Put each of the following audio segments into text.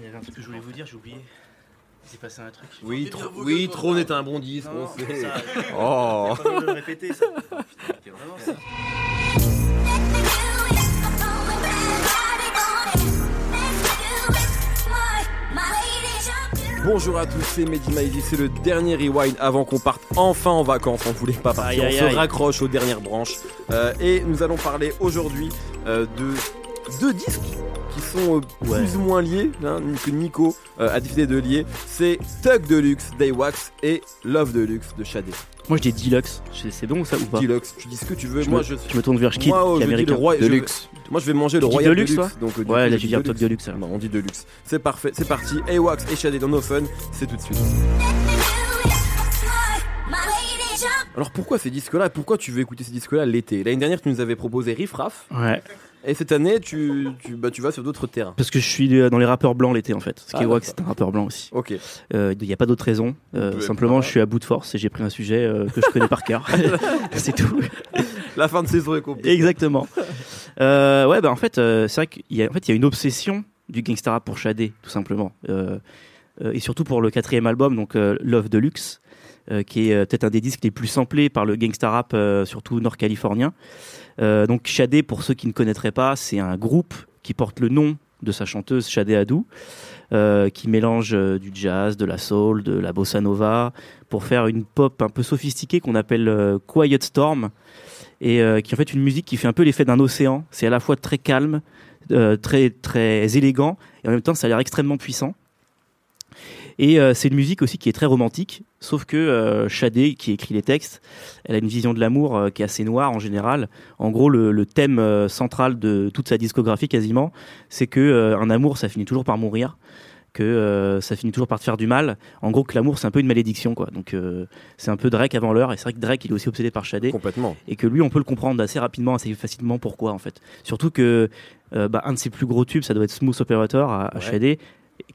Il y avait un truc que je voulais vous dire, j'ai oublié. Il s'est passé un truc. Oui, Tro- oui Trône est un bon disque. Non, on sait. ça, Oh. pas de le répéter ça. Putain, c'était vraiment ça. Bonjour à tous, c'est Mehdi c'est le dernier rewind avant qu'on parte enfin en vacances. On voulait pas partir, Aïe, aïe, on se aïe. raccroche aux dernières branches. Euh, et nous allons parler aujourd'hui euh, de deux disques qui sont euh, Ouais. plus ou moins liés, hein, que Nico euh, a décidé de lier. C'est Tug Deluxe d'Aywax et Love Deluxe de Shadé. Moi je dis Deluxe, c'est bon ça ou pas Deluxe, tu dis ce que tu veux. je moi, me, je, je me tourne vers Kid, moi, oh, qui est le roi, je- Deluxe. moi, je vais manger le Tu Royal Deluxe, Deluxe. donc, euh, Ouais, là je dis un Deluxe. Non, on dit Deluxe. C'est parfait, c'est parti. Aywax et Shadé dans No Fun, c'est tout de suite. Alors pourquoi ces disques-là Pourquoi tu veux écouter ces disques-là l'été? L'année dernière, tu nous avais proposé Riff Raff, Ouais, et cette année, tu, tu, bah, tu vas sur d'autres terrains. parce que je suis euh, dans les rappeurs blancs l'été en fait. Ah, Skywax d'accord. c'est un rappeur blanc aussi. Ok. Euh, Il n'y a pas d'autre raison. Euh, simplement, je suis à bout de force et j'ai pris un sujet euh, que je connais par cœur. c'est tout. La fin de saison est compliquée. Exactement. Euh, ouais, bah en fait, euh, c'est vrai qu'il y a, en fait, il y a une obsession du gangsta rap pour Shadé, tout simplement. Euh, euh, et surtout pour le quatrième album, donc euh, Love Deluxe, euh, qui est euh, peut-être un des disques les plus samplés par le gangsta rap, euh, surtout nord-californien. Donc Shadé, pour ceux qui ne connaîtraient pas, c'est un groupe qui porte le nom de sa chanteuse Shadé Adou, euh, qui mélange du jazz, de la soul, de la bossa nova, pour faire une pop un peu sophistiquée qu'on appelle Quiet Storm, et qui est en fait une musique qui fait un peu l'effet d'un océan. C'est à la fois très calme, très très élégant, et en même temps ça a l'air extrêmement puissant. Et euh, c'est une musique aussi qui est très romantique, sauf que euh, Shadé, qui écrit les textes, elle a une vision de l'amour euh, qui est assez noire en général. En gros, le, le thème euh, central de toute sa discographie quasiment, c'est que un amour, ça finit toujours par mourir, que euh, ça finit toujours par te faire du mal. En gros, que l'amour, c'est un peu une malédiction, quoi. Donc, euh, c'est un peu Drake avant l'heure, et c'est vrai que Drake, il est aussi obsédé par Shadé Complètement. et que lui on peut le comprendre assez rapidement assez facilement pourquoi en fait surtout que euh, bah, un de ses plus gros tubes ça doit être Smooth Operator à, à Ouais. Shadé,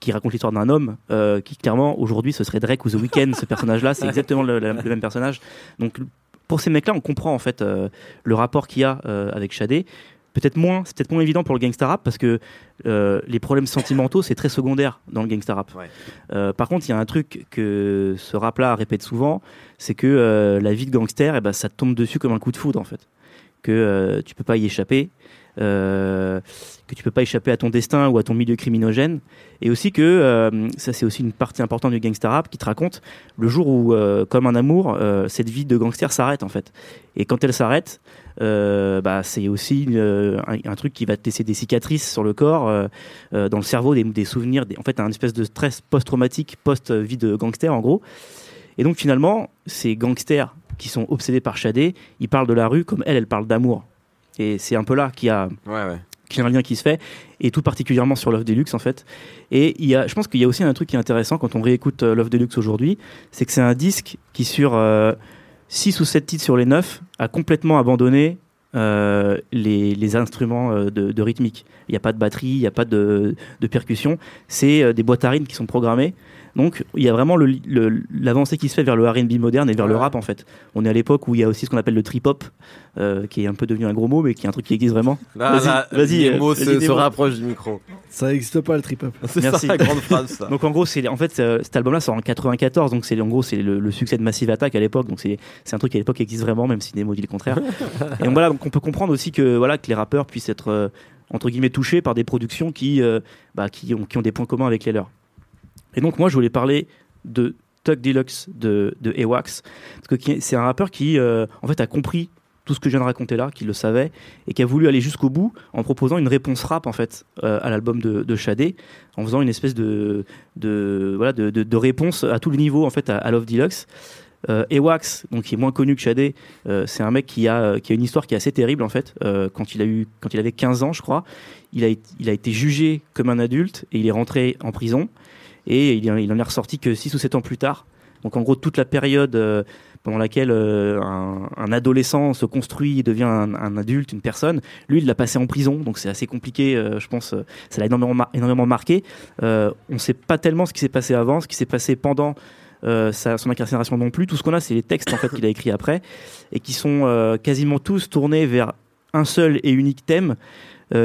qui raconte l'histoire d'un homme euh, qui clairement aujourd'hui ce serait Drake ou The Weeknd ce personnage là c'est exactement le, le- le même personnage. Donc pour ces mecs là on comprend en fait euh, le rapport qu'il y a euh, avec Shadé. Peut-être moins c'est peut-être moins évident pour le gangsta rap parce que les problèmes sentimentaux c'est très secondaire dans le gangsta rap. Ouais. par contre, il y a un truc que ce rap-là répète souvent, c'est que la vie de gangster, eh ben, ça te tombe dessus comme un coup de foudre en fait. Que tu peux pas y échapper, euh, que tu peux pas échapper à ton destin ou à ton milieu criminogène, et aussi que euh, ça c'est aussi une partie importante du gangster rap qui te raconte le jour où, euh, comme un amour, cette vie de gangster s'arrête en fait. Et quand elle s'arrête, bah, c'est aussi un, truc qui va te laisser des cicatrices sur le corps, dans le cerveau, des, souvenirs, en fait un espèce de stress post-traumatique, post-vie de gangster en gros. Et donc finalement, ces gangsters qui sont obsédés par Shadé, ils parlent de la rue comme elle, elle parle d'amour. Et c'est un peu là qu'il y a Ouais, ouais. qu'il y a un lien qui se fait, et tout particulièrement sur Love Deluxe en fait. Et il y a, je pense qu'il y a aussi un truc qui est intéressant quand on réécoute euh, Love Deluxe aujourd'hui, c'est que c'est un disque qui sur 6 ou 7 titres sur les 9 a complètement abandonné euh, les, les instruments euh, de, de rythmique. Il n'y a pas de batterie, il n'y a pas de, de percussion, c'est euh, des boîtes à rythme qui sont programmées. Donc il y a vraiment le- le- l'avancée qui se fait vers le R&B moderne et vers le rap en fait. On est à l'époque où il y a aussi ce qu'on appelle le trip-hop, euh, qui est un peu devenu un gros mot, mais qui est un truc qui existe vraiment. Vas-y, vas-y, Nemo euh, se, se Nemo. rapproche du micro. Ça n'existe pas le trip-hop. C'est Merci. ça la grande phrase, ça. Donc en gros, c'est en fait euh, cet album-là sort en 94, donc c'est en gros c'est le, le succès de Massive Attack à l'époque, donc c'est c'est un truc qui à l'époque existe vraiment, même si Nemo dit le contraire. et donc voilà, donc on peut comprendre aussi que voilà que les rappeurs puissent être euh, entre guillemets touchés par des productions qui euh, bah, qui ont qui ont des points communs avec les leurs. Et donc moi je voulais parler de Tuck Deluxe de Ewax, parce que c'est un rappeur qui euh, en fait a compris tout ce que je viens de raconter là, qui le savait et qui a voulu aller jusqu'au bout en proposant une réponse rap en fait euh, à l'album de, de Shadé, en faisant une espèce de voilà de, réponse à tout le niveau en fait à, Love Deluxe. Euh, Ewax, donc qui est moins connu que Shadé, c'est un mec qui a qui a une histoire qui est assez terrible en fait. Quand il a eu quand il avait 15 ans, je crois, il a il a été jugé comme un adulte et il est rentré en prison et il, il en est ressorti que 6 ou 7 ans plus tard. Donc en gros toute la période euh, pendant laquelle euh, un, adolescent se construit et devient un, adulte, une personne, lui il l'a passé en prison, donc c'est assez compliqué, euh, je pense, ça l'a énormément, mar- énormément marqué. On ne sait pas tellement ce qui s'est passé avant, ce qui s'est passé pendant son incarcération non plus. Tout ce qu'on a, c'est les textes qu'il a écrits après et qui sont quasiment tous tournés vers un seul et unique thème.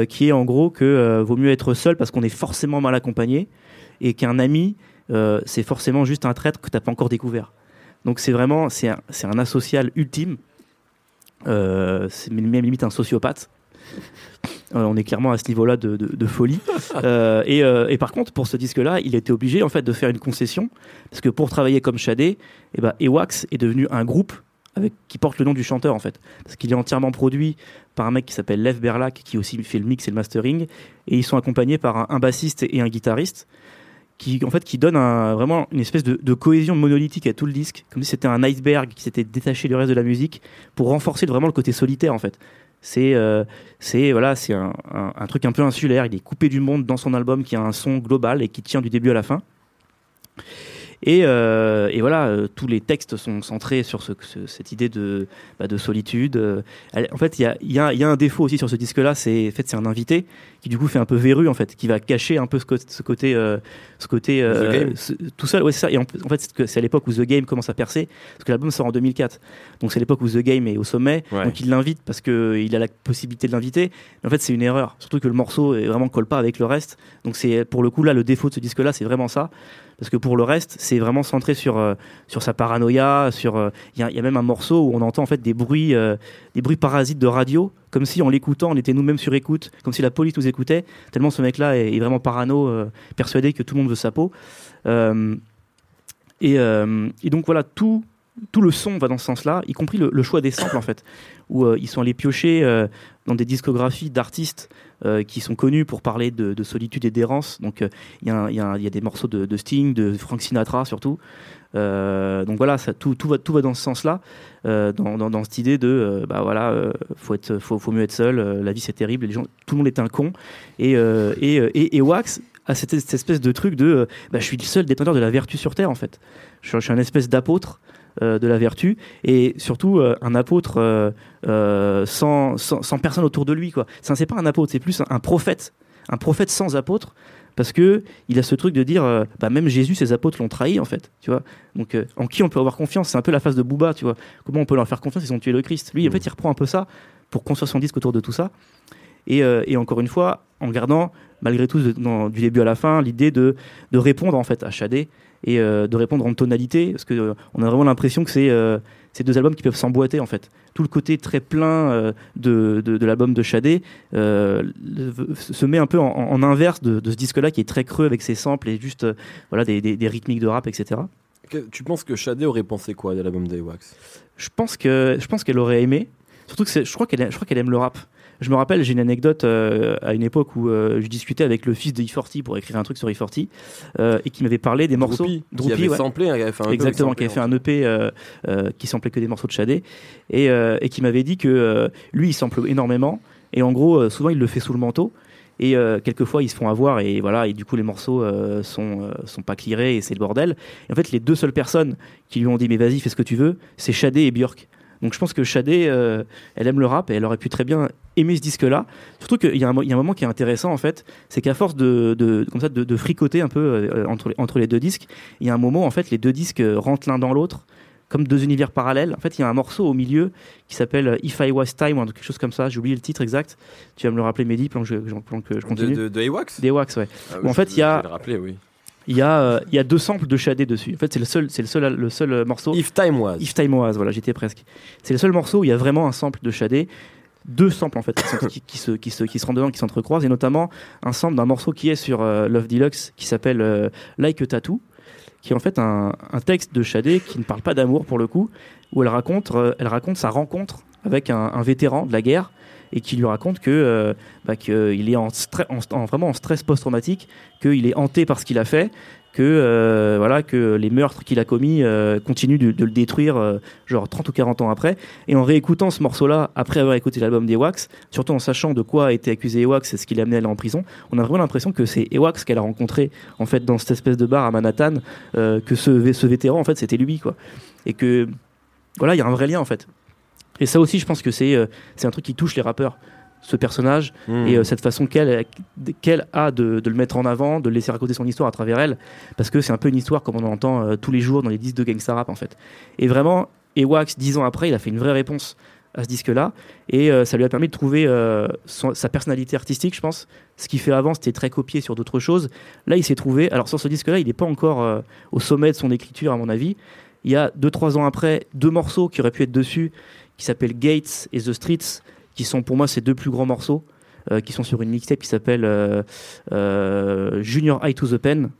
qui est en gros que vaut mieux être seul parce qu'on est forcément mal accompagné et qu'un ami, euh, c'est forcément juste un traître que t'as pas encore découvert. Donc c'est vraiment, c'est un, un asocial ultime. Euh, c'est même limite un sociopathe. Euh, on est clairement à ce niveau-là de, de- de folie. Euh, et, euh, et par contre, pour ce disque-là, il était obligé en fait de faire une concession parce que pour travailler comme Shadé, eh ben, Ewax est devenu un groupe avec, qui porte le nom du chanteur en fait, parce qu'il est entièrement produit par un mec qui s'appelle Lev Berlak, qui aussi fait le mix et le mastering, et ils sont accompagnés par un, un bassiste et un guitariste qui en fait qui donne un- vraiment une espèce de, de cohésion monolithique à tout le disque, comme si c'était un iceberg qui s'était détaché du reste de la musique pour renforcer vraiment le côté solitaire en fait. C'est euh, c'est voilà, c'est un, un- un truc un peu insulaire. Il est coupé du monde dans son album qui a un son global et qui tient du début à la fin. Et, euh, et voilà, euh, tous les textes sont centrés sur ce, ce- cette idée de, bah, de solitude. Euh, elle- en fait, il y a, il y, a, il y a un défaut aussi sur ce disque-là, c'est en fait un invité qui du coup fait un peu verru en fait, qui va cacher un peu ce, côté, ce côté, ce- tout. Ouais, c'est ça. Et en, en fait, c'est à l'époque où The Game commence à percer, parce que l'album sort en 2004. Donc c'est l'époque où The Game est au sommet. Ouais. Donc il l'invite parce que il a la possibilité de l'inviter. Mais en fait, c'est une erreur. Surtout que le morceau est vraiment colle pas avec le reste. Donc c'est pour le coup là le défaut de ce disque-là, c'est vraiment ça. Parce que pour le reste, c'est vraiment centré sur euh, sur sa paranoïa. Euh, il y, a- même un morceau où on entend en fait des bruits euh, des bruits parasites de radio, comme si en l'écoutant, on était nous-mêmes sur écoute, comme si la police nous écoutait. Tellement ce mec-là est, vraiment parano, persuadé que tout le monde veut sa peau. Et donc voilà, tout, tout le son va dans ce sens-là, y compris le, choix des samples en fait, où euh, ils sont allés piocher euh, dans des discographies d'artistes euh, qui sont connus pour parler de, de solitude et d'errance. Donc il y, a des morceaux de, Sting, de Frank Sinatra surtout. Donc voilà, tout, va, dans ce sens-là, dans, cette idée de, bah voilà, faut, être, mieux être seul, la vie c'est terrible, les gens, tout le monde est un con. Et, Wax a cette, espèce de truc de, bah, je suis le seul détenteur de la vertu sur Terre en fait. Je, je suis un espèce d'apôtre de la vertu et surtout euh, un apôtre euh, euh, sans, sans, sans personne autour de lui. quoi. C'est pas un apôtre, c'est plus un, un prophète. Un prophète sans apôtre parce que il a ce truc de dire euh, bah même Jésus ses apôtres l'ont trahi en fait tu vois donc euh, en qui on peut avoir confiance? C'est un peu la phase de Booba tu vois comment on peut leur faire confiance ils ont tué le Christ? Lui en Mhm. fait il reprend un peu ça pour construire son disque autour de tout ça et, euh, et encore une fois en gardant malgré tout de- dans- du début à la fin l'idée de, de répondre en fait à Shadé et euh, de répondre en tonalité parce que euh, on a vraiment l'impression que c'est euh, ces deux albums qui peuvent s'emboîter en fait. Tout le côté très plein de, de, de l'album de Shadé se met un peu en, en inverse de, de ce disque là qui est très creux avec ses samples et juste voilà des, des, des rythmiques de rap etc Que- Tu penses que Shadé aurait pensé quoi de l'album d'Ewax je pense que je pense qu'elle aurait aimé. Surtout que je crois qu'elle aime- je crois qu'elle aime le rap je me rappelle j'ai une anecdote euh, à une époque où euh, je discutais avec le fils de E40 pour écrire un truc sur E40 euh, et qui m'avait parlé des morceaux. Droopy, qui Droopy, avait ouais. samplé, qui avait fait un EP Exactement, qui avait fait un EP qui samplait que des morceaux de Shadé. Et, et qui m'avait dit que lui il sample énormément et en gros souvent il le fait sous le manteau et quelquefois ils se font avoir et voilà et du coup les morceaux sont sont pas clearés et c'est le bordel. Et en fait les deux seules personnes qui lui ont dit mais vas-y fais ce que tu veux c'est Shadé et Björk donc je pense que Shadé euh, elle aime le rap et elle aurait pu très bien aimer ce disque là surtout qu'il y, a un mo- il y a un moment qui est intéressant en fait c'est qu'à force de, de comme ça de, de fricoter un peu euh, entre les, entre les deux disques il y a un moment en fait les deux disques euh, rentrent l'un dans l'autre comme deux univers parallèles. En fait, il y a un morceau au milieu qui s'appelle If I Was Time ou quelque chose comme ça. J'ai oublié le titre exact. Tu vas me le rappeler, Mehdi, pendant que je, pendant que je De, continue. de, de Ewax? Des wax, ouais. Ah Bon, en fait, il y a- je vais le rappeler, oui. Il y a, euh, il y a deux samples de Shadé dessus. En fait, c'est le seul, c'est le seul, le seul euh, morceau. If Time Was. If Time Was, voilà, j'étais presque. C'est le seul morceau où il y a vraiment un sample de Shadé. Deux samples en fait qui, se, qui, se, qui se rendent dedans, qui s'entrecroisent, et notamment un sample d'un morceau qui est sur euh, Love Deluxe qui s'appelle euh, Like a Tattoo, qui est en fait un, un texte de Shadé qui ne parle pas d'amour pour le coup, où elle raconte, elle raconte sa rencontre avec un, un vétéran de la guerre et qui lui raconte que euh, bah, qu'il est en, vraiment en stress post-traumatique, qu'il est hanté par ce qu'il a fait, que euh, voilà que les meurtres qu'il a commis euh, continuent de, le détruire euh, genre 30 ou 40 ans après. Et en réécoutant ce morceau là après avoir écouté l'album d'Ewax surtout en sachant de quoi a été accusé Ewax et ce qui l'a amené à aller en prison on a vraiment l'impression que c'est Ewax qu'elle a rencontré en fait dans cette espèce de bar à Manhattan euh, que ce, ce vétéran en fait c'était lui quoi. Et que voilà il y a un vrai lien en fait et ça aussi je pense que c'est euh, c'est un truc qui touche les rappeurs ce personnage Hmm. et euh, cette façon qu'elle qu'elle a de, de le mettre en avant, de le laisser raconter son histoire à travers elle, parce que c'est un peu une histoire comme on en entend euh, tous les jours dans les disques de gangsta rap en fait. Et vraiment, Ewax, dix ans après, il a fait une vraie réponse à ce disque-là. Et euh, ça lui a permis de trouver euh, son- sa personnalité artistique, je pense. Ce qu'il fait avant, c'était très copié sur d'autres choses. Là, il s'est trouvé. Alors, sur ce disque-là, il n'est pas encore euh, au sommet de son écriture, à mon avis. Il y a deux, trois ans après, deux morceaux qui auraient pu être dessus, qui s'appellent Gates et The Streets, qui sont pour moi ces deux plus grands morceaux, euh, qui sont sur une mixtape qui s'appelle euh, euh, Junior High to the Pen.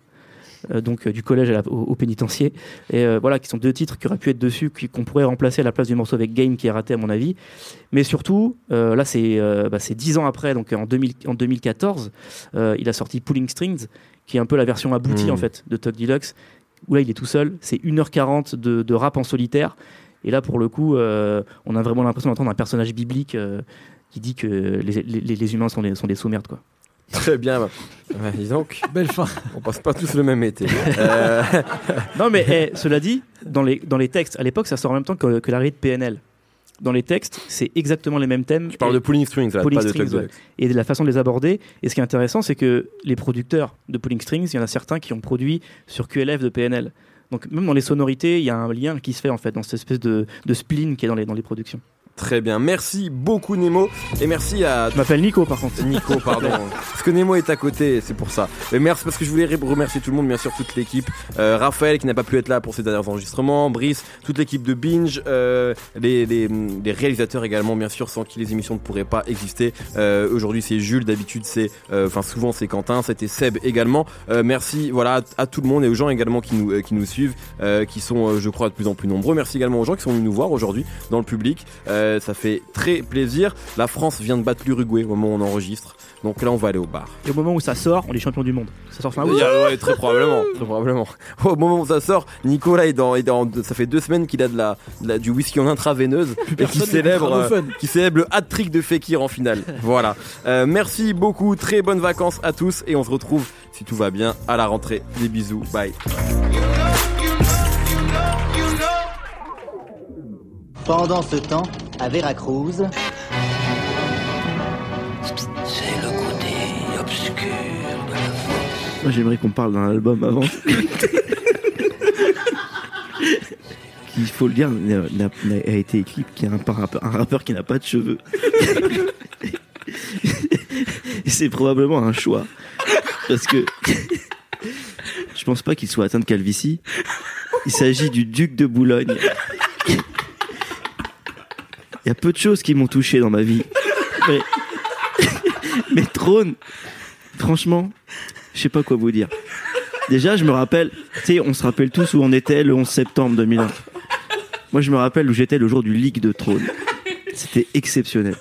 donc du collège à la- au, au pénitencier et voilà qui sont deux titres qui auraient pu être dessus qui- qu'on pourrait remplacer à la place du morceau avec Game qui est raté à mon avis mais surtout là c'est bah, c'est dix ans après donc en, 2000 en 2014 euh, il a sorti Pulling Strings qui est un peu la version aboutie Mhm. en fait de Tug Deluxe où là il est tout seul c'est 1h40 de, de rap en solitaire et là pour le coup euh, on a vraiment l'impression d'entendre un personnage biblique euh, qui dit que les, les- les humains sont des, sont des sous-merdes quoi Très bien. bah. Ouais, dis donc, Belle fin. on passe pas tous le même été. Euh, Non, mais eh, cela dit, dans les, dans les textes, à l'époque, ça sort en même temps que, que l'arrivée de PNL. Dans les textes, c'est exactement les mêmes thèmes. je parle et, de Pulling Strings, là, Pulling pas de Strings, Tug ouais. Et de la façon de les aborder. Et ce qui est intéressant, c'est que les producteurs de Pulling Strings, il y en a certains qui ont produit sur QLF de PNL. Donc même dans les sonorités, il y a un lien qui se fait en fait dans cette espèce de, de spleen qui est dans les, dans les productions. Très bien. Merci beaucoup, Nemo. Et merci à Je m'appelle Nico par contre. Nico, pardon. parce que Nemo est à côté, c'est pour ça. Mais merci parce que je voulais re- remercier tout le monde, bien sûr toute l'équipe. Euh, Raphaël qui n'a pas pu être là pour ses derniers enregistrements, Brice, toute l'équipe de Binge, euh, les, les, les réalisateurs également, bien sûr, sans qui les émissions ne pourraient pas exister. Euh, Aujourd'hui c'est Jules, d'habitude c'est, enfin souvent c'est Quentin, c'était Seb également. Merci, voilà, à, à tout le monde et aux gens également qui nous, qui nous suivent, qui sont, je crois, de plus en plus nombreux. Merci également aux gens qui sont venus nous voir aujourd'hui dans le public. Euh, ça fait très plaisir. La France vient de battre l'Uruguay au moment où on enregistre. Donc là, on va aller au bar. Et au moment où ça sort, on est champion du monde. Ça sort fin août. Ouais, très probablement, très probablement. Au moment où ça sort, Nicolas est dans, est dans- ça fait deux semaines qu'il a de la, de la- du whisky en intraveineuse et qui célèbre, euh, qui célèbre le hat-trick de Fekir en finale. voilà. Euh, merci beaucoup, très bonnes vacances à tous et on se retrouve si tout va bien à la rentrée. Des bisous, bye. Pendant ce temps, à Veracruz, C'est le côté obscur de la force. Moi, j'aimerais qu'on parle d'un album avant. qui, il faut le dire, n'a, n'a- n'a- a été écrit qui est un, par rappeur, un rappeur qui n'a pas de cheveux. Et c'est probablement un choix. Parce que je pense pas qu'il soit atteint de calvitie. Il s'agit du duc de Boulogne. Il y a peu de choses qui m'ont touché dans ma vie. Mais, mais Trône, franchement, je sais pas quoi vous dire. Déjà, je me rappelle, tu sais, on se rappelle tous où on était le 11 septembre 2001. Moi, je me rappelle où j'étais le jour du Ligue de Trône. C'était exceptionnel.